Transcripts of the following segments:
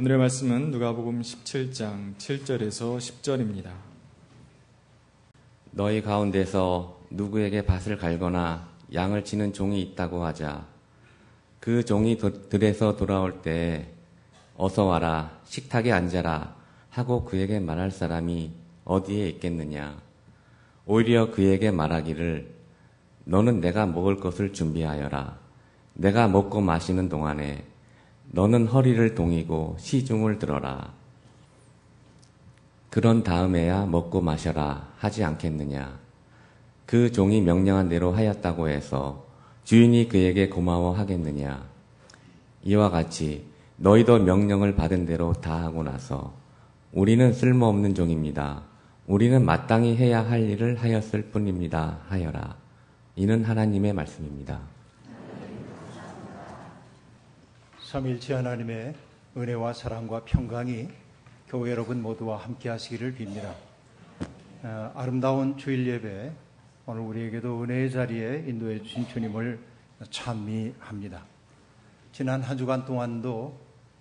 오늘의 말씀은 누가복음 17장 7절에서 10절입니다. 너희 가운데서 누구에게 밭을 갈거나 양을 치는 종이 있다고 하자. 그 종이 들에서 돌아올 때 어서 와라 식탁에 앉아라 하고 그에게 말할 사람이 어디에 있겠느냐. 오히려 그에게 말하기를 너는 내가 먹을 것을 준비하여라. 내가 먹고 마시는 동안에 너는 허리를 동이고 시중을 들어라. 그런 다음에야 먹고 마셔라 하지 않겠느냐. 그 종이 명령한 대로 하였다고 해서 주인이 그에게 고마워하겠느냐. 이와 같이 너희도 명령을 받은 대로 다 하고 나서 우리는 쓸모없는 종입니다. 우리는 마땅히 해야 할 일을 하였을 뿐입니다. 하여라. 이는 하나님의 말씀입니다. 삼일치 하나님의 은혜와 사랑과 평강이 교회 여러분 모두와 함께 하시기를 빕니다. 아, 아름다운 주일 예배, 오늘 우리에게도 은혜의 자리에 인도해 주신 주님을 찬미합니다. 지난 한 주간 동안도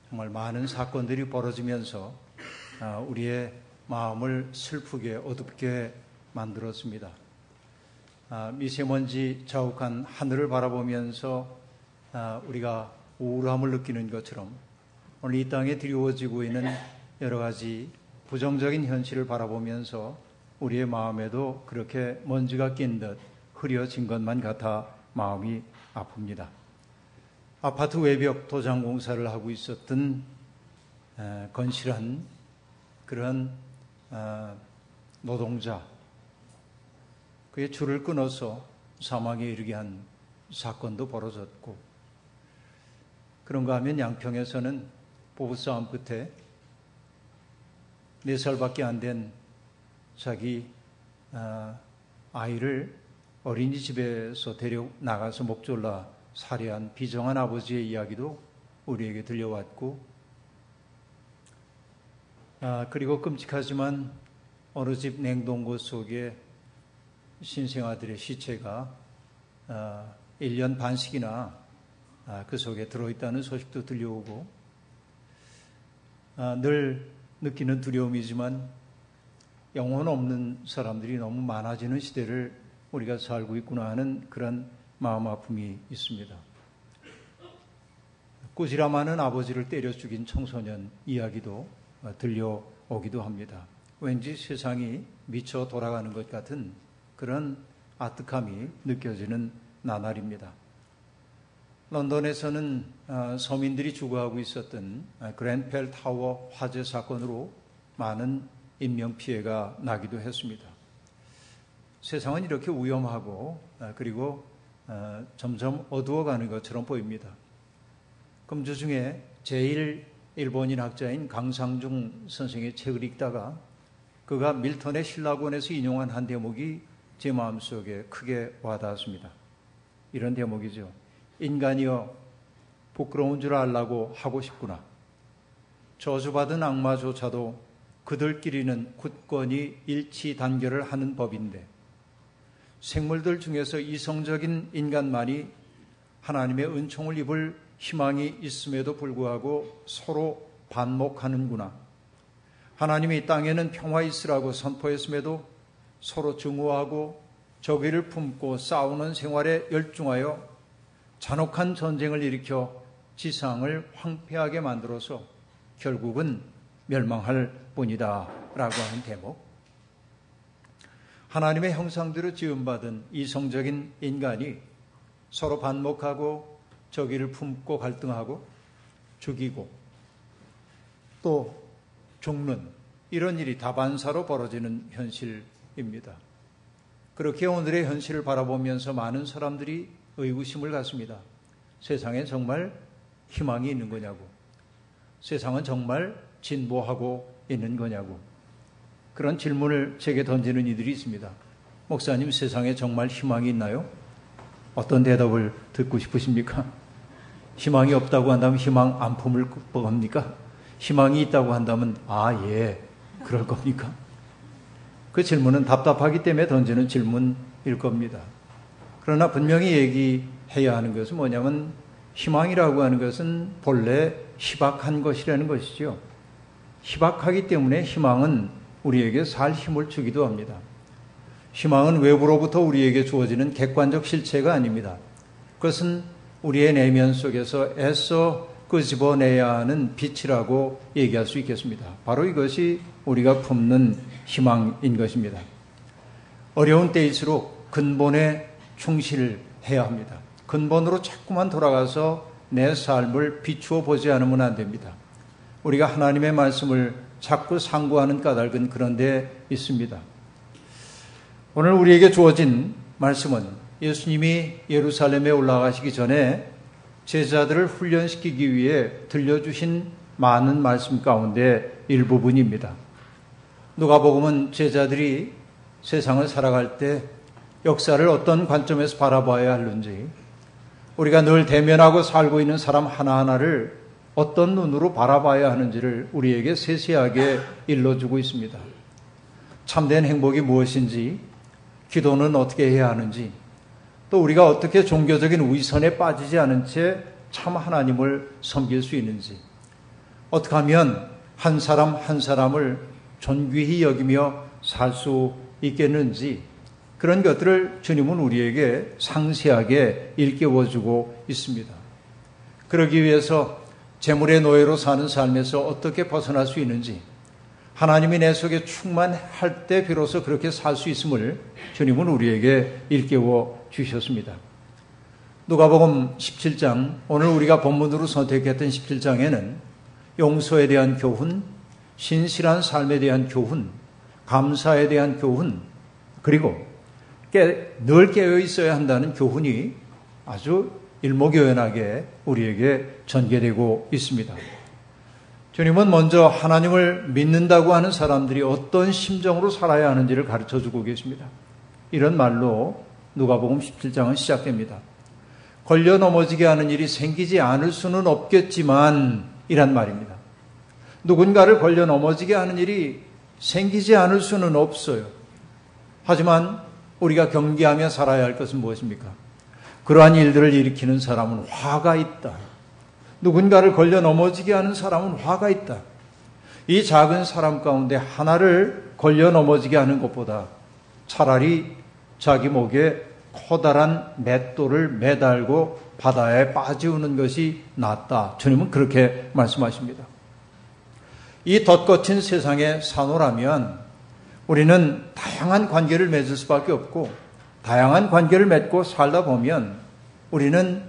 정말 많은 사건들이 벌어지면서 아, 우리의 마음을 슬프게 어둡게 만들었습니다. 아, 미세먼지 자욱한 하늘을 바라보면서 우리가 우울함을 느끼는 것처럼 오늘 이 땅에 드리워지고 있는 여러 가지 부정적인 현실을 바라보면서 우리의 마음에도 그렇게 먼지가 낀 듯 흐려진 것만 같아 마음이 아픕니다. 아파트 외벽 도장 공사를 하고 있었던 건실한 그런 어, 노동자 그의 줄을 끊어서 사망에 이르게 한 사건도 벌어졌고 그런가 하면 양평에서는 부부싸움 끝에 4살밖에 안 된 자기 아, 아이를 어린이집에서 데려 나가서 목졸라 살해한 비정한 아버지의 이야기도 우리에게 들려왔고 아, 그리고 끔찍하지만 어느 집 냉동고 속에 신생아들의 시체가 아, 1년 반씩이나 아, 그 속에 들어있다는 소식도 들려오고 아, 늘 느끼는 두려움이지만 영혼 없는 사람들이 너무 많아지는 시대를 우리가 살고 있구나 하는 그런 마음 아픔이 있습니다. 꾸지람 하는 아버지를 때려 죽인 청소년 이야기도 들려오기도 합니다. 왠지 세상이 미쳐 돌아가는 것 같은 그런 아득함이 느껴지는 나날입니다. 런던에서는 어, 서민들이 주거하고 있었던 어, 그랜펠 타워 화재 사건으로 많은 인명 피해가 나기도 했습니다. 세상은 이렇게 위험하고 어, 그리고 점점 어두워가는 것처럼 보입니다. 금주 중에 제일 일본인 학자인 강상중 선생의 책을 읽다가 그가 밀턴의 신라권에서 인용한 한 대목이 제 마음속에 크게 와닿았습니다. 이런 대목이죠. 인간이여 부끄러운 줄 알라고 하고 싶구나. 저주받은 악마조차도 그들끼리는 굳건히 일치 단결을 하는 법인데 생물들 중에서 이성적인 인간만이 하나님의 은총을 입을 희망이 있음에도 불구하고 서로 반목하는구나. 하나님이 땅에는 평화 있으라고 선포했음에도 서로 증오하고 저기를 품고 싸우는 생활에 열중하여 잔혹한 전쟁을 일으켜 지상을 황폐하게 만들어서 결국은 멸망할 뿐이다. 라고 하는 대목. 하나님의 형상대로 지음받은 이성적인 인간이 서로 반목하고 저기를 품고 갈등하고 죽이고 또 죽는 이런 일이 다반사로 벌어지는 현실입니다. 그렇게 오늘의 현실을 바라보면서 많은 사람들이 의구심을 갖습니다. 세상에 정말 희망이 있는 거냐고. 세상은 정말 진보하고 있는 거냐고. 그런 질문을 제게 던지는 이들이 있습니다. 목사님, 세상에 정말 희망이 있나요? 어떤 대답을 듣고 싶으십니까? 희망이 없다고 한다면 희망 안 품을 겁니까? 희망이 있다고 한다면, 아, 예, 그럴 겁니까? 그 질문은 답답하기 때문에 던지는 질문일 겁니다. 그러나 분명히 얘기해야 하는 것은 뭐냐면 희망이라고 하는 것은 본래 희박한 것이라는 것이죠. 희박하기 때문에 희망은 우리에게 살 힘을 주기도 합니다. 희망은 외부로부터 우리에게 주어지는 객관적 실체가 아닙니다. 그것은 우리의 내면 속에서 애써 끄집어내야 하는 빛이라고 얘기할 수 있겠습니다. 바로 이것이 우리가 품는 희망인 것입니다. 어려운 때일수록 근본에 충실해야 합니다. 근본으로 자꾸만 돌아가서 내 삶을 비추어 보지 않으면 안 됩니다. 우리가 하나님의 말씀을 자꾸 상고하는 까닭은 그런데 있습니다. 오늘 우리에게 주어진 말씀은 예수님이 예루살렘에 올라가시기 전에 제자들을 훈련시키기 위해 들려주신 많은 말씀 가운데 일부분입니다. 누가복음은 제자들이 세상을 살아갈 때 역사를 어떤 관점에서 바라봐야 하는지 우리가 늘 대면하고 살고 있는 사람 하나하나를 어떤 눈으로 바라봐야 하는지를 우리에게 세세하게 일러주고 있습니다. 참된 행복이 무엇인지, 기도는 어떻게 해야 하는지, 또 우리가 어떻게 종교적인 위선에 빠지지 않은 채 참 하나님을 섬길 수 있는지, 어떻게 하면 한 사람 한 사람을 존귀히 여기며 살 수 있겠는지, 그런 것들을 주님은 우리에게 상세하게 일깨워주고 있습니다. 그러기 위해서 재물의 노예로 사는 삶에서 어떻게 벗어날 수 있는지, 하나님이 내 속에 충만할 때 비로소 그렇게 살 수 있음을 주님은 우리에게 일깨워 주셨습니다. 누가복음 17장, 오늘 우리가 본문으로 선택했던 17장에는 용서에 대한 교훈, 신실한 삶에 대한 교훈, 감사에 대한 교훈, 그리고 깨, 늘 깨어 있어야 한다는 교훈이 아주 일목요연하게 우리에게 전개되고 있습니다. 주님은 먼저 하나님을 믿는다고 하는 사람들이 어떤 심정으로 살아야 하는지를 가르쳐 주고 계십니다. 이런 말로 누가복음 17장은 시작됩니다. 걸려 넘어지게 하는 일이 생기지 않을 수는 없겠지만 이란 말입니다. 누군가를 걸려 넘어지게 하는 일이 생기지 않을 수는 없어요. 하지만 우리가 경계하며 살아야 할 것은 무엇입니까? 그러한 일들을 일으키는 사람은 화가 있다. 누군가를 걸려 넘어지게 하는 사람은 화가 있다. 이 작은 사람 가운데 하나를 걸려 넘어지게 하는 것보다 차라리 자기 목에 커다란 맷돌을 매달고 바다에 빠지우는 것이 낫다. 주님은 그렇게 말씀하십니다. 이 덧거친 세상에 사노라면 우리는 다양한 관계를 맺을 수밖에 없고 다양한 관계를 맺고 살다 보면 우리는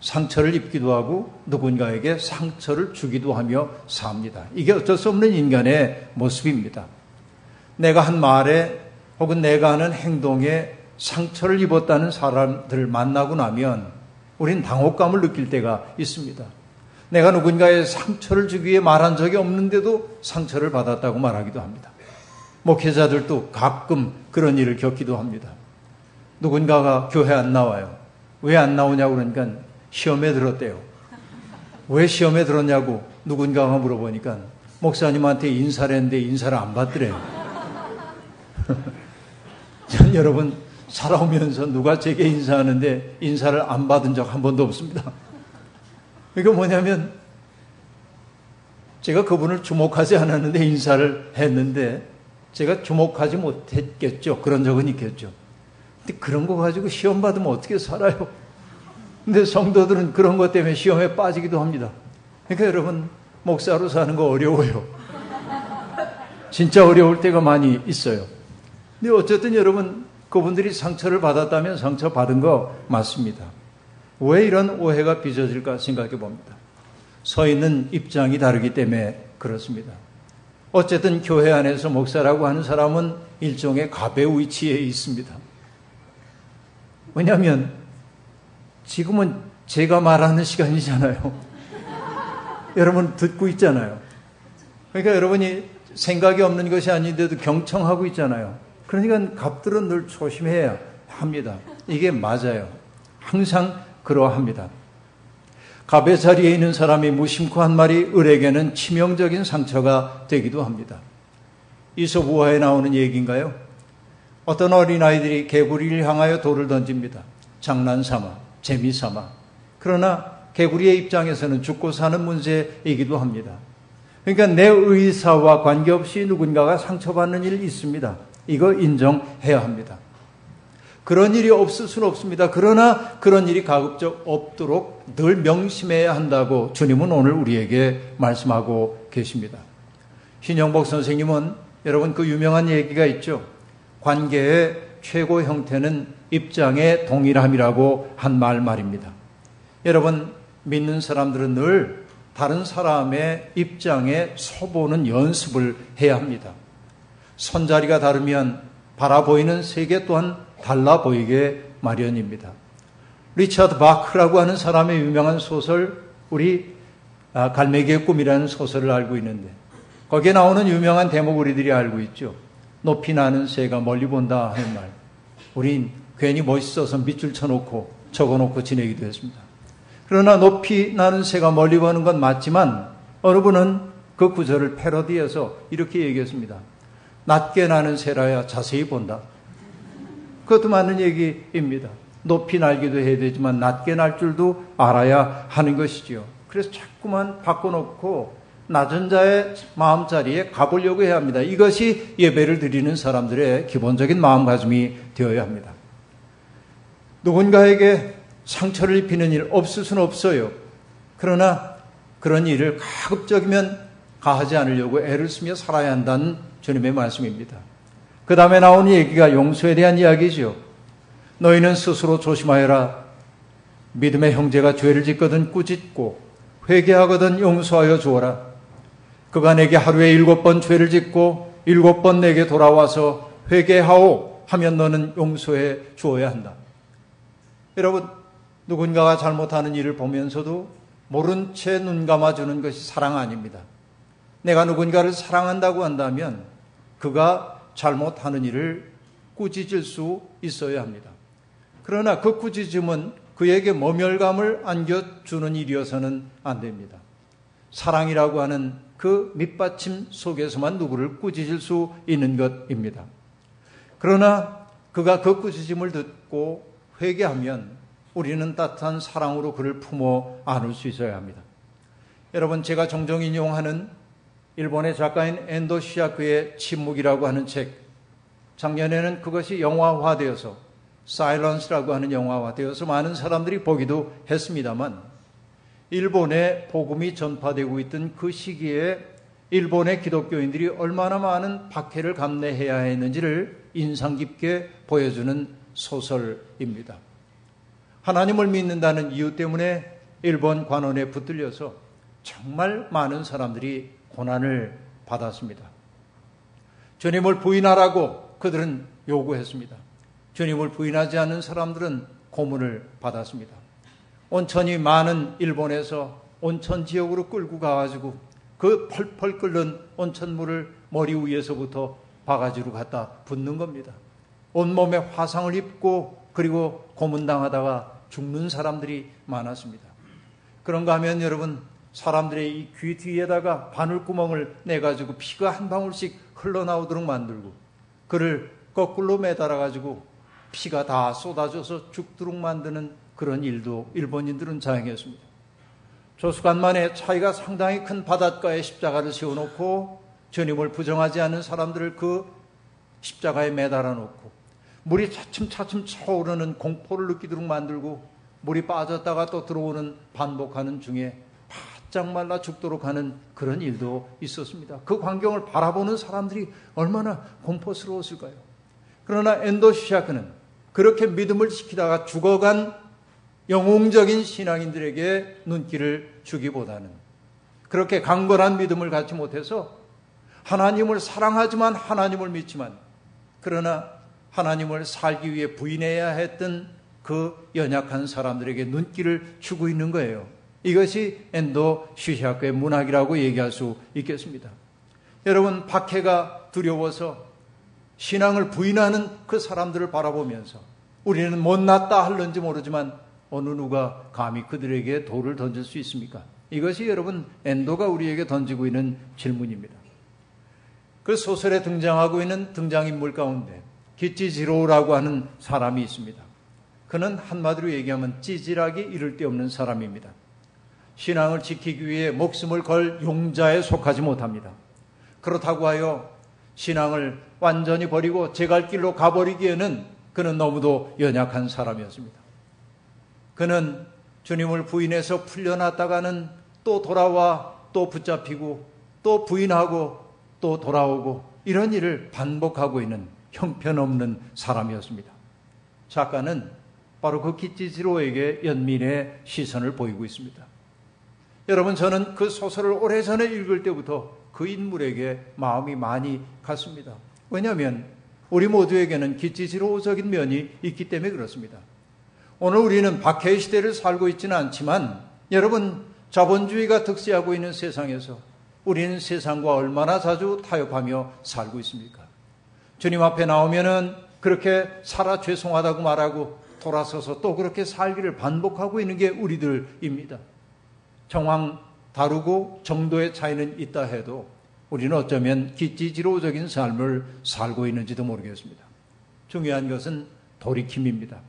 상처를 입기도 하고 누군가에게 상처를 주기도 하며 삽니다. 이게 어쩔 수 없는 인간의 모습입니다. 내가 한 말에 혹은 내가 하는 행동에 상처를 입었다는 사람들을 만나고 나면 우린 당혹감을 느낄 때가 있습니다. 내가 누군가의 상처를 주기 위해 말한 적이 없는데도 상처를 받았다고 말하기도 합니다. 목회자들도 가끔 그런 일을 겪기도 합니다. 누군가가 교회 안 나와요. 왜 안 나오냐고 그러니까 시험에 들었대요. 왜 시험에 들었냐고 누군가가 물어보니까 목사님한테 인사를 했는데 인사를 안 받더래요. 전 여러분 살아오면서 누가 제게 인사하는데 인사를 안 받은 적 한 번도 없습니다. 이거 뭐냐면 제가 그분을 주목하지 않았는데 인사를 했는데 제가 주목하지 못했겠죠. 그런 적은 있겠죠. 근데 그런 거 가지고 시험 받으면 어떻게 살아요? 근데 성도들은 그런 것 때문에 시험에 빠지기도 합니다. 그러니까 여러분, 목사로 사는 거 어려워요. 진짜 어려울 때가 많이 있어요. 근데 어쨌든 여러분, 그분들이 상처를 받았다면 상처 받은 거 맞습니다. 왜 이런 오해가 빚어질까 생각해 봅니다. 서 있는 입장이 다르기 때문에 그렇습니다. 어쨌든 교회 안에서 목사라고 하는 사람은 일종의 갑의 위치에 있습니다. 왜냐하면 지금은 제가 말하는 시간이잖아요. 여러분 듣고 있잖아요. 그러니까 여러분이 생각이 없는 것이 아닌데도 경청하고 있잖아요. 그러니까 갑들은 늘 조심해야 합니다. 이게 맞아요. 항상 그러합니다. 갑의 자리에 있는 사람이 무심코 한 말이 을에게는 치명적인 상처가 되기도 합니다. 이솝 우화에 나오는 얘기인가요? 어떤 어린아이들이 개구리를 향하여 돌을 던집니다. 장난삼아, 재미삼아. 그러나 개구리의 입장에서는 죽고 사는 문제이기도 합니다. 그러니까 내 의사와 관계없이 누군가가 상처받는 일이 있습니다. 이거 인정해야 합니다. 그런 일이 없을 수는 없습니다. 그러나 그런 일이 가급적 없도록 늘 명심해야 한다고 주님은 오늘 우리에게 말씀하고 계십니다. 신영복 선생님은 여러분 그 유명한 얘기가 있죠. 관계의 최고 형태는 입장의 동일함이라고 한 말 말입니다. 여러분 믿는 사람들은 늘 다른 사람의 입장에 서보는 연습을 해야 합니다. 손자리가 다르면 바라보이는 세계 또한 달라 보이게 마련입니다. 리차드 바크라고 하는 사람의 유명한 소설 우리 아, 갈매기의 꿈이라는 소설을 알고 있는데 거기에 나오는 유명한 대목 우리들이 알고 있죠. 높이 나는 새가 멀리 본다 하는 말. 우린 괜히 멋있어서 밑줄 쳐놓고 적어놓고 지내기도 했습니다. 그러나 높이 나는 새가 멀리 보는 건 맞지만 어느 분은 그 구절을 패러디해서 이렇게 얘기했습니다. 낮게 나는 새라야 자세히 본다. 그것도 맞는 얘기입니다. 높이 날기도 해야 되지만 낮게 날 줄도 알아야 하는 것이지요. 그래서 자꾸만 바꿔놓고 낮은 자의 마음자리에 가보려고 해야 합니다. 이것이 예배를 드리는 사람들의 기본적인 마음가짐이 되어야 합니다. 누군가에게 상처를 입히는 일 없을 수는 없어요. 그러나 그런 일을 가급적이면 가하지 않으려고 애를 쓰며 살아야 한다는 주님의 말씀입니다. 그 다음에 나오는 얘기가 용서에 대한 이야기죠. 너희는 스스로 조심하여라. 믿음의 형제가 죄를 짓거든 꾸짖고 회개하거든 용서하여 주어라. 그가 내게 하루에 일곱 번 죄를 짓고 일곱 번 내게 돌아와서 회개하오 하면 너는 용서해 주어야 한다. 여러분, 누군가가 잘못하는 일을 보면서도 모른 채 눈 감아주는 것이 사랑 아닙니다. 내가 누군가를 사랑한다고 한다면 그가 잘못하는 일을 꾸짖을 수 있어야 합니다. 그러나 그 꾸짖음은 그에게 모멸감을 안겨주는 일이어서는 안 됩니다. 사랑이라고 하는 그 밑받침 속에서만 누구를 꾸짖을 수 있는 것입니다. 그러나 그가 그 꾸짖음을 듣고 회개하면 우리는 따뜻한 사랑으로 그를 품어 안을 수 있어야 합니다. 여러분, 제가 종종 인용하는 일본의 작가인 엔도 시아크의 침묵이라고 하는 책. 작년에는 그것이 영화화되어서 사일런스라고 하는 영화화되어서 많은 사람들이 보기도 했습니다만 일본에 복음이 전파되고 있던 그 시기에 일본의 기독교인들이 얼마나 많은 박해를 감내해야 했는지를 인상 깊게 보여주는 소설입니다. 하나님을 믿는다는 이유 때문에 일본 관원에 붙들려서 정말 많은 사람들이 고난을 받았습니다. 주님을 부인하라고 그들은 요구했습니다. 주님을 부인하지 않는 사람들은 고문을 받았습니다. 온천이 많은 일본에서 온천 지역으로 끌고 가가지고 그 펄펄 끓는 온천물을 머리 위에서부터 바가지로 갖다 붓는 겁니다. 온몸에 화상을 입고 그리고 고문당하다가 죽는 사람들이 많았습니다. 그런가 하면 여러분 사람들의 이 귀 뒤에다가 바늘구멍을 내가지고 피가 한 방울씩 흘러나오도록 만들고 그를 거꾸로 매달아가지고 피가 다 쏟아져서 죽도록 만드는 그런 일도 일본인들은 자행했습니다. 조수간 만에 차이가 상당히 큰 바닷가에 십자가를 세워놓고 주님을 부정하지 않는 사람들을 그 십자가에 매달아 놓고 물이 차츰차츰 차오르는 공포를 느끼도록 만들고 물이 빠졌다가 또 들어오는 반복하는 중에 바 짝 말라 죽도록 하는 그런 일도 있었습니다. 그 광경을 바라보는 사람들이 얼마나 공포스러웠을까요? 그러나 엔도시아크는 그렇게 믿음을 지키다가 죽어간 영웅적인 신앙인들에게 눈길을 주기보다는 그렇게 강건한 믿음을 갖지 못해서 하나님을 사랑하지만 하나님을 믿지만 그러나 하나님을 살기 위해 부인해야 했던 그 연약한 사람들에게 눈길을 주고 있는 거예요. 이것이 엔도 시시학교의 문학이라고 얘기할 수 있겠습니다. 여러분, 박해가 두려워서 신앙을 부인하는 그 사람들을 바라보면서 우리는 못났다 할는지 모르지만 어느 누가 감히 그들에게 돌을 던질 수 있습니까? 이것이 여러분 엔도가 우리에게 던지고 있는 질문입니다. 그 소설에 등장하고 있는 등장인물 가운데 기찌지로라고 하는 사람이 있습니다. 그는 한마디로 얘기하면 찌질하기 이를 데 없는 사람입니다. 신앙을 지키기 위해 목숨을 걸 용자에 속하지 못합니다. 그렇다고 하여 신앙을 완전히 버리고 제 갈 길로 가버리기에는 그는 너무도 연약한 사람이었습니다. 그는 주님을 부인해서 풀려났다가는 또 돌아와 또 붙잡히고 또 부인하고 또 돌아오고 이런 일을 반복하고 있는 형편없는 사람이었습니다. 작가는 바로 그 기찌지로에게 연민의 시선을 보이고 있습니다. 여러분, 저는 그 소설을 오래전에 읽을 때부터 그 인물에게 마음이 많이 갔습니다. 왜냐하면 우리 모두에게는 기찌지로적인 면이 있기 때문에 그렇습니다. 오늘 우리는 박해의 시대를 살고 있지는 않지만 여러분 자본주의가 득세하고 있는 세상에서 우리는 세상과 얼마나 자주 타협하며 살고 있습니까? 주님 앞에 나오면은 그렇게 살아 죄송하다고 말하고 돌아서서 또 그렇게 살기를 반복하고 있는 게 우리들입니다. 정황 다르고 정도의 차이는 있다 해도 우리는 어쩌면 기지지로적인 삶을 살고 있는지도 모르겠습니다. 중요한 것은 돌이킴입니다.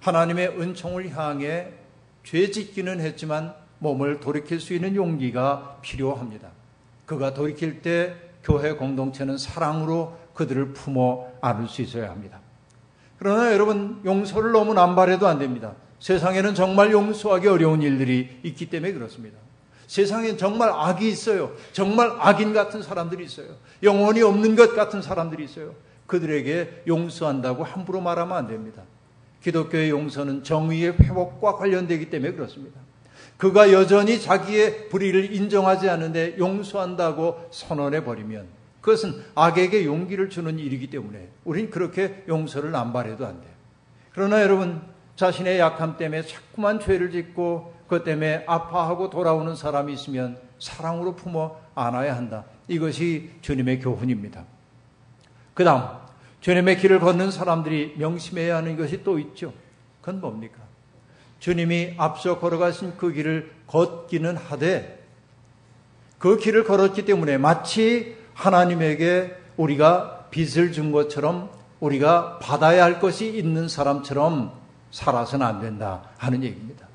하나님의 은총을 향해 죄 짓기는 했지만 몸을 돌이킬 수 있는 용기가 필요합니다. 그가 돌이킬 때 교회 공동체는 사랑으로 그들을 품어 안을 수 있어야 합니다. 그러나 여러분 용서를 너무 남발해도 안 됩니다. 세상에는 정말 용서하기 어려운 일들이 있기 때문에 그렇습니다. 세상엔 정말 악이 있어요. 정말 악인 같은 사람들이 있어요. 영혼이 없는 것 같은 사람들이 있어요. 그들에게 용서한다고 함부로 말하면 안 됩니다. 기독교의 용서는 정의의 회복과 관련되기 때문에 그렇습니다. 그가 여전히 자기의 불의를 인정하지 않는데 용서한다고 선언해 버리면 그것은 악에게 용기를 주는 일이기 때문에 우린 그렇게 용서를 남발해도 안 돼요. 그러나 여러분 자신의 약함 때문에 자꾸만 죄를 짓고 그것 때문에 아파하고 돌아오는 사람이 있으면 사랑으로 품어 안아야 한다. 이것이 주님의 교훈입니다. 그 다음, 주님의 길을 걷는 사람들이 명심해야 하는 것이 또 있죠. 그건 뭡니까? 주님이 앞서 걸어가신 그 길을 걷기는 하되 그 길을 걸었기 때문에 마치 하나님에게 우리가 빚을 준 것처럼 우리가 받아야 할 것이 있는 사람처럼 살아서는 안 된다 하는 얘기입니다.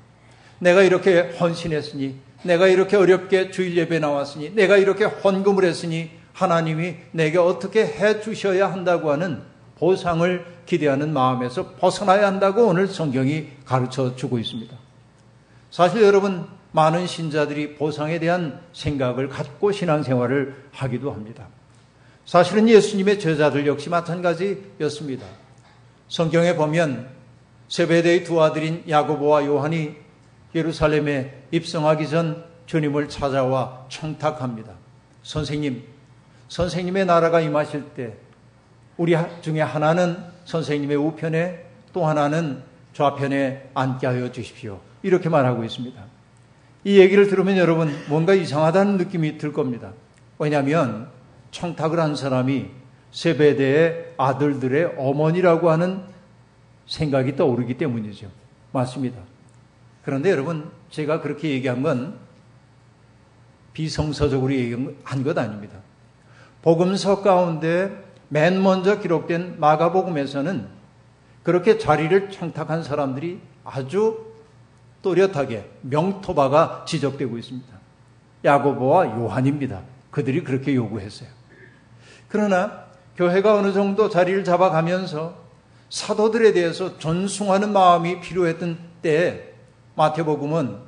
내가 이렇게 헌신했으니 내가 이렇게 어렵게 주일 예배 나왔으니 내가 이렇게 헌금을 했으니 하나님이 내게 어떻게 해 주셔야 한다고 하는 보상을 기대하는 마음에서 벗어나야 한다고 오늘 성경이 가르쳐 주고 있습니다. 사실 여러분 많은 신자들이 보상에 대한 생각을 갖고 신앙생활을 하기도 합니다. 사실은 예수님의 제자들 역시 마찬가지였습니다. 성경에 보면 세베대의 두 아들인 야고보와 요한이 예루살렘에 입성하기 전 주님을 찾아와 청탁합니다. 선생님, 선생님의 나라가 임하실 때 우리 중에 하나는 선생님의 우편에 또 하나는 좌편에 앉게 하여 주십시오. 이렇게 말하고 있습니다. 이 얘기를 들으면 여러분 뭔가 이상하다는 느낌이 들 겁니다. 왜냐하면 청탁을 한 사람이 세배대의 아들들의 어머니라고 하는 생각이 떠오르기 때문이죠. 맞습니다. 그런데 여러분 제가 그렇게 얘기한 건 비성서적으로 얘기한 것 아닙니다. 복음서 가운데 맨 먼저 기록된 마가복음에서는 그렇게 자리를 청탁한 사람들이 아주 또렷하게 명토바가 지적되고 있습니다. 야고보와 요한입니다. 그들이 그렇게 요구했어요. 그러나 교회가 어느 정도 자리를 잡아가면서 사도들에 대해서 존숭하는 마음이 필요했던 때에 마태복음은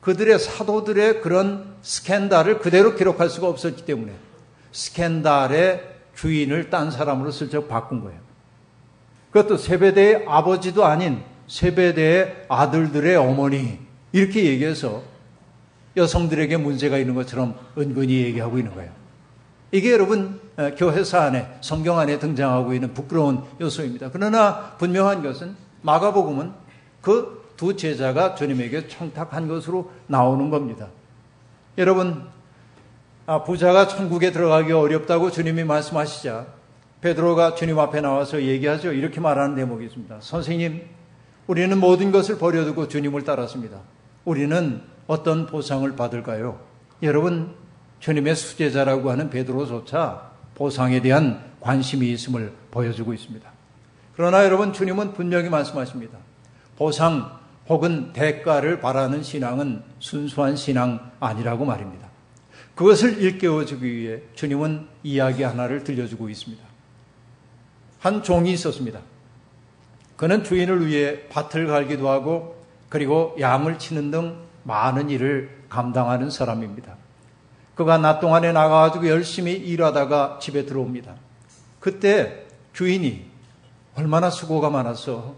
그들의 사도들의 그런 스캔달을 그대로 기록할 수가 없었기 때문에 스캔달의 주인을 딴 사람으로 슬쩍 바꾼 거예요. 그것도 세배대의 아버지도 아닌 세배대의 아들들의 어머니 이렇게 얘기해서 여성들에게 문제가 있는 것처럼 은근히 얘기하고 있는 거예요. 이게 여러분 어, 교회사 안에 성경 안에 등장하고 있는 부끄러운 요소입니다. 그러나 분명한 것은 마가복음은 그 두 제자가 주님에게 청탁한 것으로 나오는 겁니다. 여러분 아, 부자가 천국에 들어가기 어렵다고 주님이 말씀하시자 베드로가 주님 앞에 나와서 얘기하죠. 이렇게 말하는 대목이 있습니다. 선생님, 우리는 모든 것을 버려두고 주님을 따랐습니다. 우리는 어떤 보상을 받을까요? 여러분, 주님의 수제자라고 하는 베드로조차 보상에 대한 관심이 있음을 보여주고 있습니다. 그러나 여러분, 주님은 분명히 말씀하십니다. 보상, 혹은 대가를 바라는 신앙은 순수한 신앙 아니라고 말입니다. 그것을 일깨워주기 위해 주님은 이야기 하나를 들려주고 있습니다. 한 종이 있었습니다. 그는 주인을 위해 밭을 갈기도 하고 그리고 양을 치는 등 많은 일을 감당하는 사람입니다. 그가 낮 동안에 나가가지고 열심히 일하다가 집에 들어옵니다. 그때 주인이 얼마나 수고가 많았어.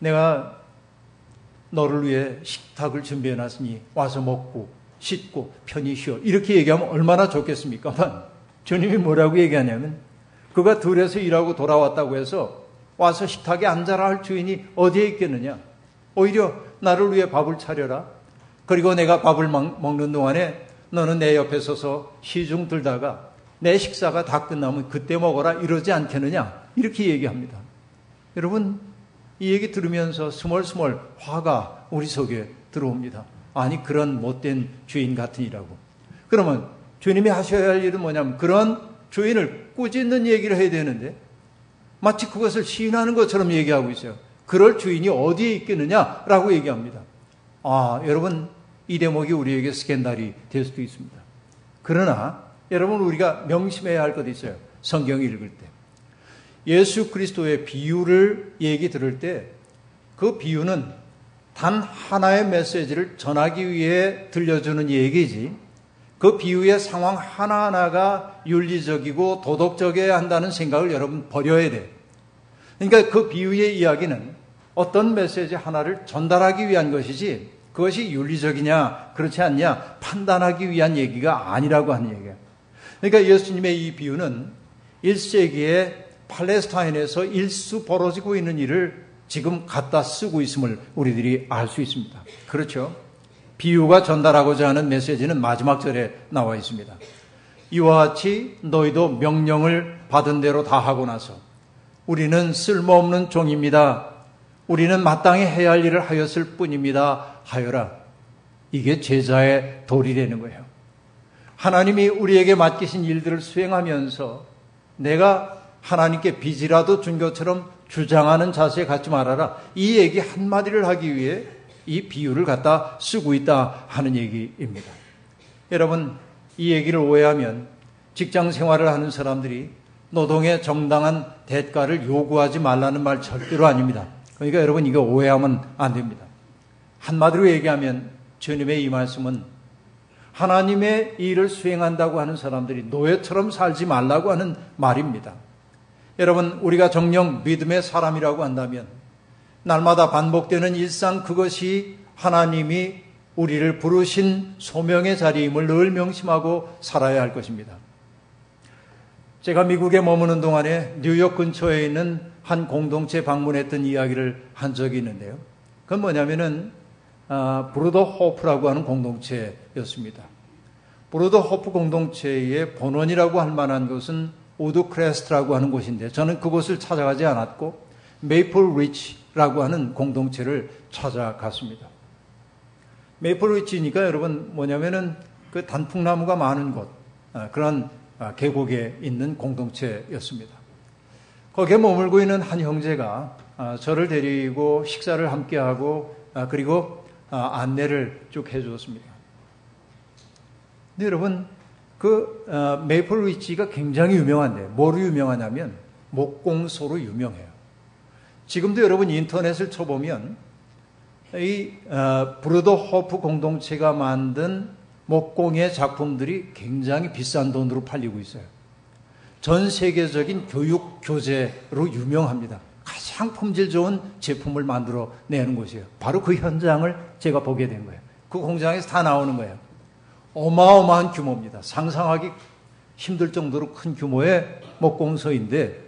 내가 너를 위해 식탁을 준비해 놨으니 와서 먹고 씻고 편히 쉬어. 이렇게 얘기하면 얼마나 좋겠습니까만 주님이 뭐라고 얘기하냐면 그가 들에서 일하고 돌아왔다고 해서 와서 식탁에 앉아라 할 주인이 어디에 있겠느냐. 오히려 나를 위해 밥을 차려라. 그리고 내가 밥을 먹는 동안에 너는 내 옆에 서서 시중 들다가 내 식사가 다 끝나면 그때 먹어라 이러지 않겠느냐. 이렇게 얘기합니다. 여러분, 이 얘기 들으면서 스멀스멀 화가 우리 속에 들어옵니다. 아니, 그런 못된 주인 같으니라고. 그러면 주님이 하셔야 할 일은 뭐냐면 그런 주인을 꾸짖는 얘기를 해야 되는데 마치 그것을 시인하는 것처럼 얘기하고 있어요. 그럴 주인이 어디에 있겠느냐라고 얘기합니다. 아, 여러분, 이 대목이 우리에게 스캔달이 될 수도 있습니다. 그러나 여러분 우리가 명심해야 할 것이 있어요. 성경 읽을 때. 예수 그리스도의 비유를 얘기 들을 때 그 비유는 단 하나의 메시지를 전하기 위해 들려주는 얘기지 그 비유의 상황 하나하나가 윤리적이고 도덕적이어야 한다는 생각을 여러분 버려야 돼. 그러니까 그 비유의 이야기는 어떤 메시지 하나를 전달하기 위한 것이지 그것이 윤리적이냐 그렇지 않냐 판단하기 위한 얘기가 아니라고 하는 얘기야. 그러니까 예수님의 이 비유는 1세기에 팔레스타인에서 일수 벌어지고 있는 일을 지금 갖다 쓰고 있음을 우리들이 알 수 있습니다. 그렇죠? 비유가 전달하고자 하는 메시지는 마지막 절에 나와 있습니다. 이와 같이 너희도 명령을 받은 대로 다 하고 나서 우리는 쓸모없는 종입니다. 우리는 마땅히 해야 할 일을 하였을 뿐입니다. 하여라. 이게 제자의 도리되는 거예요. 하나님이 우리에게 맡기신 일들을 수행하면서 내가 하나님께 빚이라도 준 것처럼 주장하는 자세에 갖지 말아라. 이 얘기 한마디를 하기 위해 이 비유를 갖다 쓰고 있다 하는 얘기입니다. 여러분, 이 얘기를 오해하면 직장 생활을 하는 사람들이 노동의 정당한 대가를 요구하지 말라는 말 절대로 아닙니다. 그러니까 여러분 이거 오해하면 안 됩니다. 한마디로 얘기하면 주님의 이 말씀은 하나님의 일을 수행한다고 하는 사람들이 노예처럼 살지 말라고 하는 말입니다. 여러분, 우리가 정령 믿음의 사람이라고 한다면 날마다 반복되는 일상 그것이 하나님이 우리를 부르신 소명의 자리임을 늘 명심하고 살아야 할 것입니다. 제가 미국에 머무는 동안에 뉴욕 근처에 있는 한 공동체 방문했던 이야기를 한 적이 있는데요. 그건 뭐냐면은 아, 브루더호프라고 하는 공동체였습니다. 브루더호프 공동체의 본원이라고 할 만한 것은 Woodcrest라고 하는 곳인데 저는 그곳을 찾아가지 않았고 Maple Ridge라고 하는 공동체를 찾아갔습니다. Maple Ridge니까 여러분 뭐냐면은 그 단풍나무가 많은 곳 아, 그런 아, 계곡에 있는 공동체였습니다. 거기에 머물고 있는 한 형제가 아, 저를 데리고 식사를 함께 하고 그리고 안내를 쭉 해주었습니다. 여러분 그 어, Maple Ridge가 굉장히 유명한데 뭐로 유명하냐면 목공소로 유명해요. 지금도 여러분 인터넷을 쳐보면 이 어, 브루더 호프 공동체가 만든 목공의 작품들이 굉장히 비싼 돈으로 팔리고 있어요. 전 세계적인 교육 교재로 유명합니다. 가장 품질 좋은 제품을 만들어 내는 곳이에요. 바로 그 현장을 제가 보게 된 거예요. 그 공장에서 다 나오는 거예요. 어마어마한 규모입니다. 상상하기 힘들 정도로 큰 규모의 목공소인데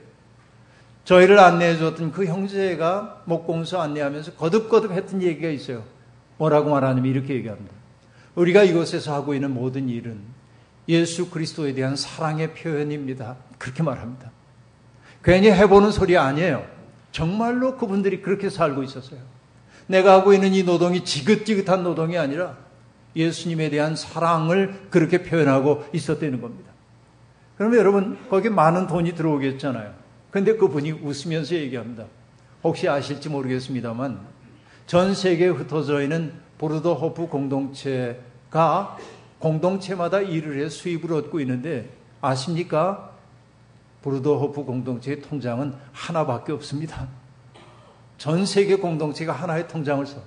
저희를 안내해 줬던 그 형제가 목공소 안내하면서 거듭거듭 했던 얘기가 있어요. 뭐라고 말하냐면 이렇게 얘기합니다. 우리가 이곳에서 하고 있는 모든 일은 예수 그리스도에 대한 사랑의 표현입니다. 그렇게 말합니다. 괜히 해보는 소리 아니에요. 정말로 그분들이 그렇게 살고 있었어요. 내가 하고 있는 이 노동이 지긋지긋한 노동이 아니라 예수님에 대한 사랑을 그렇게 표현하고 있었다는 겁니다. 그러면 여러분, 거기 많은 돈이 들어오겠잖아요. 근데 그분이 웃으면서 얘기합니다. 혹시 아실지 모르겠습니다만, 전 세계에 흩어져 있는 보르도 호프 공동체가 공동체마다 일을 해 수입을 얻고 있는데 아십니까? 보르도 호프 공동체의 통장은 하나밖에 없습니다. 전 세계 공동체가 하나의 통장을 써.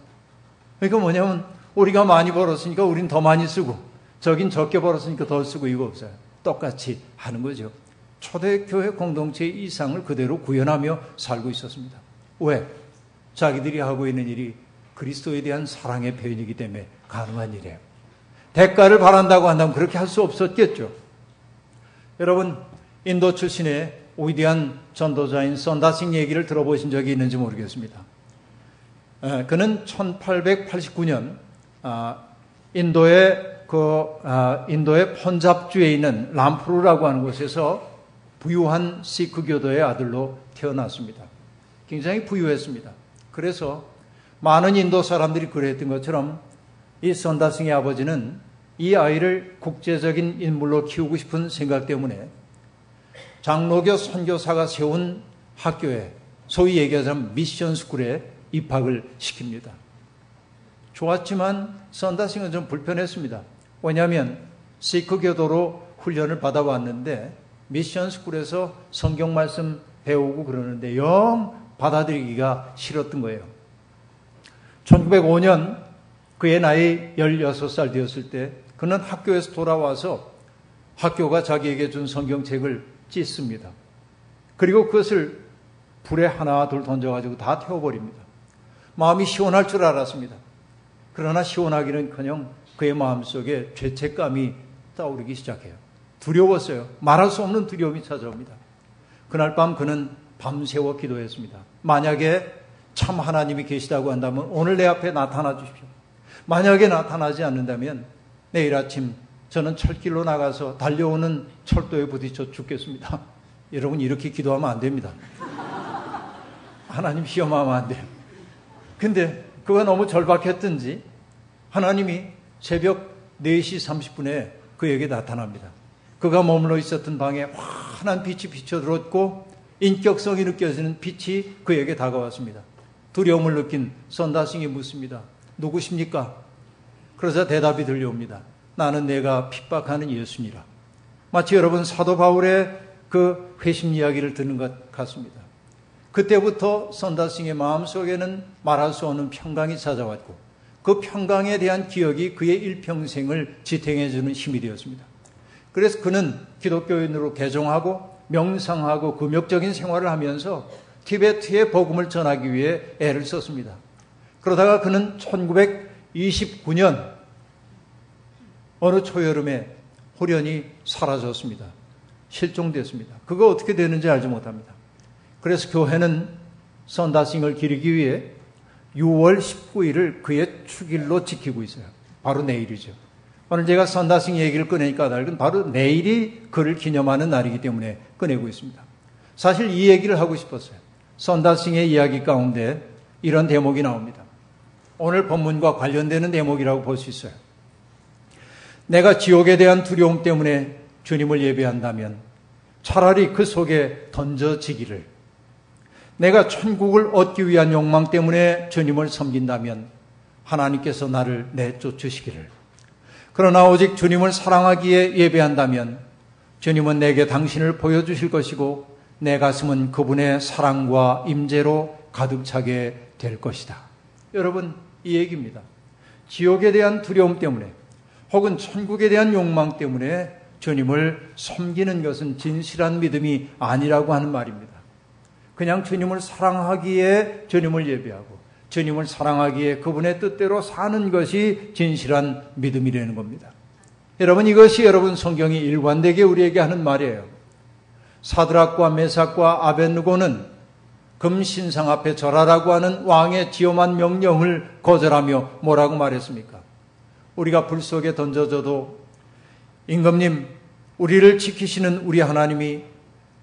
그러니까 뭐냐면 우리가 많이 벌었으니까 우린 더 많이 쓰고 저긴 적게 벌었으니까 덜 쓰고 이거 없어요. 똑같이 하는 거죠. 초대교회 공동체의 이상을 그대로 구현하며 살고 있었습니다. 왜? 자기들이 하고 있는 일이 그리스도에 대한 사랑의 표현이기 때문에 가능한 일이에요. 대가를 바란다고 한다면 그렇게 할 수 없었겠죠. 여러분, 인도 출신의 위대한 전도자인 선다싱 얘기를 들어보신 적이 있는지 모르겠습니다. 그는 1889년 아, 인도의 그 아, 인도의 펀잡주에 있는 람푸르라고 하는 곳에서 부유한 시크 교도의 아들로 태어났습니다. 굉장히 부유했습니다. 그래서 많은 인도 사람들이 그랬던 것처럼 이 선다승의 아버지는 이 아이를 국제적인 인물로 키우고 싶은 생각 때문에 장로교 선교사가 세운 학교에 소위 얘기하자면 미션 스쿨에 입학을 시킵니다. 좋았지만 선다싱은 좀 불편했습니다. 왜냐하면 시크 교도로 훈련을 받아왔는데 미션 스쿨에서 성경 말씀 배우고 그러는데 영 받아들이기가 싫었던 거예요. 1905년 그의 나이 16살 되었을 때 그는 학교에서 돌아와서 학교가 자기에게 준 성경책을 찢습니다. 그리고 그것을 불에 하나 둘 던져가지고 다 태워버립니다. 마음이 시원할 줄 알았습니다. 그러나 시원하기는 커녕 그의 마음 속에 죄책감이 떠오르기 시작해요. 두려웠어요. 말할 수 없는 두려움이 찾아옵니다. 그날 밤 그는 밤새워 기도했습니다. 만약에 참 하나님이 계시다고 한다면 오늘 내 앞에 나타나 주십시오. 만약에 나타나지 않는다면 내일 아침 저는 철길로 나가서 달려오는 철도에 부딪혀 죽겠습니다. 여러분 이렇게 기도하면 안 됩니다. 하나님 시험하면 안 돼요. 근데 그가 너무 절박했든지 하나님이 새벽 4시 30분에 그에게 나타납니다. 그가 머물러 있었던 방에 환한 빛이 비춰들었고 인격성이 느껴지는 빛이 그에게 다가왔습니다. 두려움을 느낀 선다싱이 묻습니다. 누구십니까? 그러자 대답이 들려옵니다. 나는 내가 핍박하는 예수니라. 마치 여러분 사도 바울의 그 회심 이야기를 듣는 것 같습니다. 그때부터 선다싱의 마음속에는 말할 수 없는 평강이 찾아왔고 그 평강에 대한 기억이 그의 일평생을 지탱해주는 힘이 되었습니다. 그래서 그는 기독교인으로 개종하고 명상하고 금욕적인 생활을 하면서 티베트의 복음을 전하기 위해 애를 썼습니다. 그러다가 그는 1929년 어느 초여름에 호련이 사라졌습니다. 실종됐습니다. 그거 어떻게 되는지 알지 못합니다. 그래서 교회는 선다싱을 기리기 위해 6월 19일을 그의 축일로 지키고 있어요. 바로 내일이죠. 오늘 제가 선다싱 얘기를 꺼내니까 알건 바로 내일이 그를 기념하는 날이기 때문에 꺼내고 있습니다. 사실 이 얘기를 하고 싶었어요. 선다싱의 이야기 가운데 이런 대목이 나옵니다. 오늘 본문과 관련되는 대목이라고 볼 수 있어요. 내가 지옥에 대한 두려움 때문에 주님을 예배한다면 차라리 그 속에 던져지기를 내가 천국을 얻기 위한 욕망 때문에 주님을 섬긴다면 하나님께서 나를 내쫓으시기를 그러나 오직 주님을 사랑하기에 예배한다면 주님은 내게 당신을 보여주실 것이고 내 가슴은 그분의 사랑과 임재로 가득 차게 될 것이다. 여러분, 이 얘기입니다. 지옥에 대한 두려움 때문에 혹은 천국에 대한 욕망 때문에 주님을 섬기는 것은 진실한 믿음이 아니라고 하는 말입니다. 그냥 주님을 사랑하기에 주님을 예배하고 주님을 사랑하기에 그분의 뜻대로 사는 것이 진실한 믿음이라는 겁니다. 여러분 이것이 여러분 성경이 일관되게 우리에게 하는 말이에요. 사드락과 메삭과 아벤누고는 금신상 앞에 절하라고 하는 왕의 지엄한 명령을 거절하며 뭐라고 말했습니까? 우리가 불 속에 던져져도 임금님 우리를 지키시는 우리 하나님이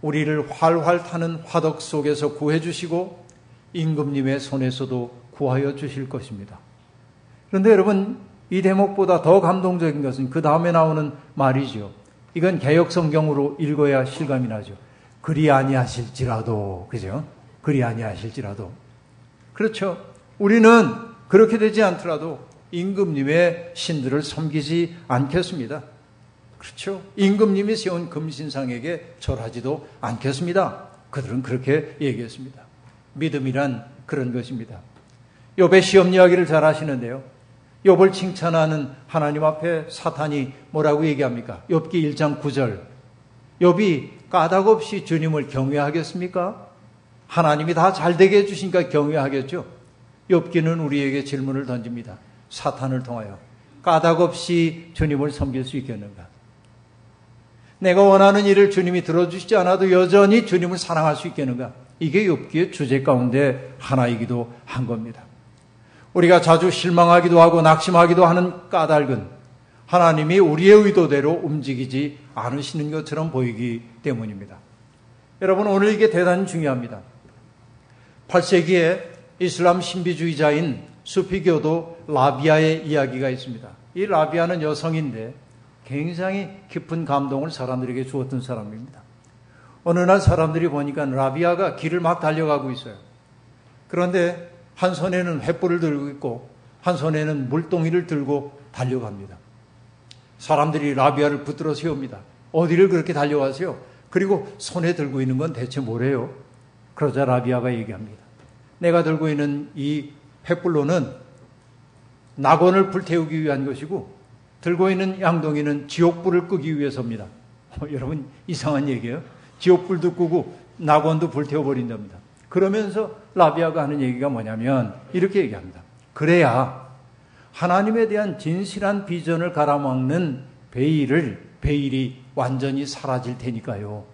우리를 활활 타는 화덕 속에서 구해 주시고 임금님의 손에서도 구하여 주실 것입니다. 그런데 여러분 이 대목보다 더 감동적인 것은 그 다음에 나오는 말이죠. 이건 개혁 성경으로 읽어야 실감이 나죠. 그리 아니하실지라도 그죠? 그리 아니하실지라도 그렇죠. 우리는 그렇게 되지 않더라도 임금님의 신들을 섬기지 않겠습니다. 그렇죠? 임금님이 세운 금신상에게 절하지도 않겠습니다. 그들은 그렇게 얘기했습니다. 믿음이란 그런 것입니다. 욥의 시험 이야기를 잘 하시는데요. 욥을 칭찬하는 하나님 앞에 사탄이 뭐라고 얘기합니까? 욥기 1장 9절. 욥이 까닭없이 주님을 경외하겠습니까? 하나님이 다 잘 되게 해 주시니까 경외하겠죠. 욥기는 우리에게 질문을 던집니다. 사탄을 통하여 까닭 없이 주님을 섬길 수 있겠는가? 내가 원하는 일을 주님이 들어주시지 않아도 여전히 주님을 사랑할 수 있겠는가? 이게 욥기의 주제 가운데 하나이기도 한 겁니다. 우리가 자주 실망하기도 하고 낙심하기도 하는 까닭은 하나님이 우리의 의도대로 움직이지 않으시는 것처럼 보이기 때문입니다. 여러분, 오늘 이게 대단히 중요합니다. 8세기에 이슬람 신비주의자인 수피교도 라비아의 이야기가 있습니다. 이 라비아는 여성인데 굉장히 깊은 감동을 사람들에게 주었던 사람입니다. 어느 날 사람들이 보니까 라비아가 길을 막 달려가고 있어요. 그런데 한 손에는 횃불을 들고 있고 한 손에는 물동이를 들고 달려갑니다. 사람들이 라비아를 붙들어 세웁니다. 어디를 그렇게 달려가세요? 그리고 손에 들고 있는 건 대체 뭐래요? 그러자 라비아가 얘기합니다. 내가 들고 있는 이 횃불로는 낙원을 불태우기 위한 것이고 들고 있는 양동이는 지옥불을 끄기 위해서입니다. 어, 여러분 이상한 얘기예요. 지옥불도 끄고 낙원도 불태워 버린답니다. 그러면서 라비아가 하는 얘기가 뭐냐면 이렇게 얘기합니다. 그래야 하나님에 대한 진실한 비전을 갈아먹는 베일을 베일이 완전히 사라질 테니까요.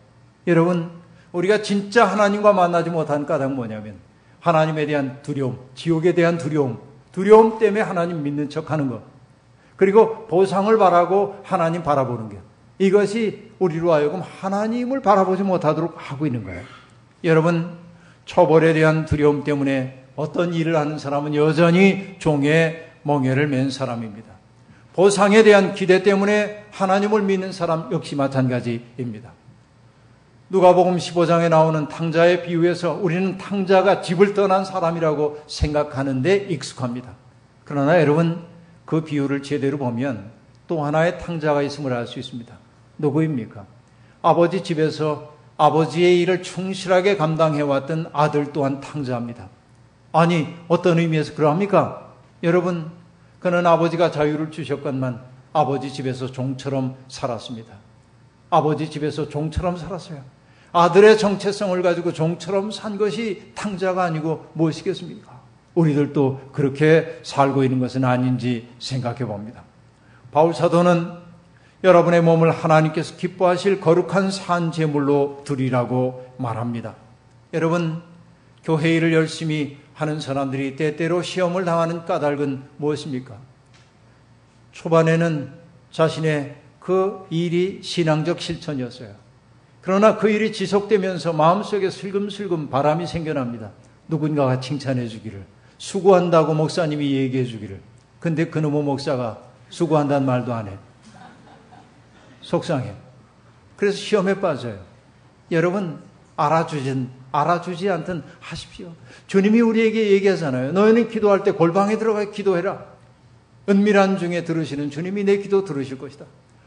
여러분 우리가 진짜 하나님과 만나지 못한 까닭 뭐냐면 하나님에 대한 두려움, 지옥에 대한 두려움, 두려움 때문에 하나님 믿는 척 하는 것. 그리고 보상을 바라고 하나님 바라보는 것. 이것이 우리로 하여금 하나님을 바라보지 못하도록 하고 있는 거예요. 여러분, 처벌에 대한 두려움 때문에 어떤 일을 하는 사람은 여전히 종의 멍에를 맨 사람입니다. 보상에 대한 기대 때문에 하나님을 믿는 사람 역시 마찬가지입니다. 누가복음 15장에 나오는 탕자의 비유에서 우리는 탕자가 집을 떠난 사람이라고 생각하는데 익숙합니다. 그러나 여러분 그 비유를 제대로 보면 또 하나의 탕자가 있음을 알 수 있습니다. 누구입니까? 아버지 집에서 아버지의 일을 충실하게 감당해왔던 아들 또한 탕자입니다. 아니, 어떤 의미에서 그러합니까? 여러분, 그는 아버지가 자유를 주셨건만 아버지 집에서 종처럼 살았습니다. 아버지 집에서 종처럼 살았어요. 아들의 정체성을 가지고 종처럼 산 것이 탕자가 아니고 무엇이겠습니까? 우리들도 그렇게 살고 있는 것은 아닌지 생각해 봅니다. 바울 사도는 여러분의 몸을 하나님께서 기뻐하실 거룩한 산 제물로 드리라고 말합니다. 여러분, 교회 일을 열심히 하는 사람들이 때때로 시험을 당하는 까닭은 무엇입니까? 초반에는 자신의 그 일이 신앙적 실천이었어요. 그러나 그 일이 지속되면서 마음속에 슬금슬금 바람이 생겨납니다. 누군가가 칭찬해 주기를. 수고한다고 목사님이 얘기해 주기를. 근데 그놈의 목사가 수고한다는 말도 안 해. 속상해. 그래서 시험에 빠져요. 여러분, 알아주진, 알아주지 않든 하십시오. 주님이 우리에게 얘기하잖아요. 너희는 기도할 때 골방에 들어가 기도해라. 은밀한 중에 들으시는 주님이 내 기도 들으실 것이다.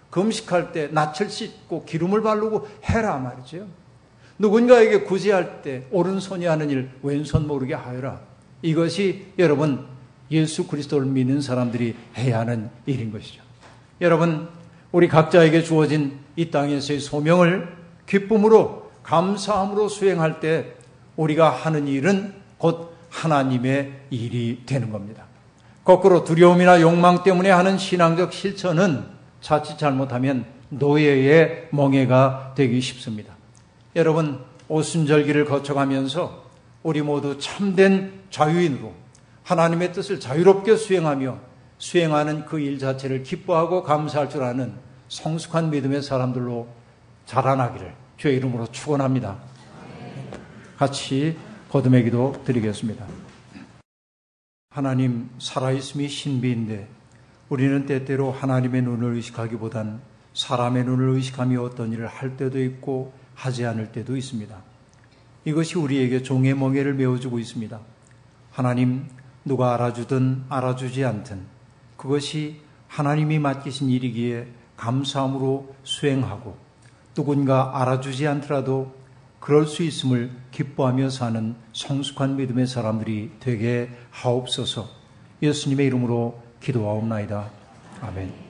금식할 때 낯을 씻고 기름을 바르고 해라 말이죠. 누군가에게 구제할 때 오른손이 하는 일 왼손 모르게 하여라. 이것이 여러분 예수 그리스도를 믿는 사람들이 해야 하는 일인 것이죠. 여러분 우리 각자에게 주어진 이 땅에서의 소명을 기쁨으로 감사함으로 수행할 때 우리가 하는 일은 곧 하나님의 일이 되는 겁니다. 거꾸로 두려움이나 욕망 때문에 하는 신앙적 실천은 자칫 잘못하면 노예의 멍해가 되기 쉽습니다. 여러분, 오순절기를 거쳐가면서 우리 모두 참된 자유인으로 하나님의 뜻을 자유롭게 수행하며 수행하는 그 일 자체를 기뻐하고 감사할 줄 아는 성숙한 믿음의 사람들로 자라나기를 주의 이름으로 축원합니다. 같이 거듭의 기도 드리겠습니다. 하나님 살아있음이 신비인데 우리는 때때로 하나님의 눈을 의식하기보단 사람의 눈을 의식하며 어떤 일을 할 때도 있고 하지 않을 때도 있습니다. 이것이 우리에게 종의 멍에를 메워주고 있습니다. 하나님 누가 알아주든 알아주지 않든 그것이 하나님이 맡기신 일이기에 감사함으로 수행하고 누군가 알아주지 않더라도 그럴 수 있음을 기뻐하며 사는 성숙한 믿음의 사람들이 되게 하옵소서 예수님의 이름으로 기도하옵나이다. 아멘.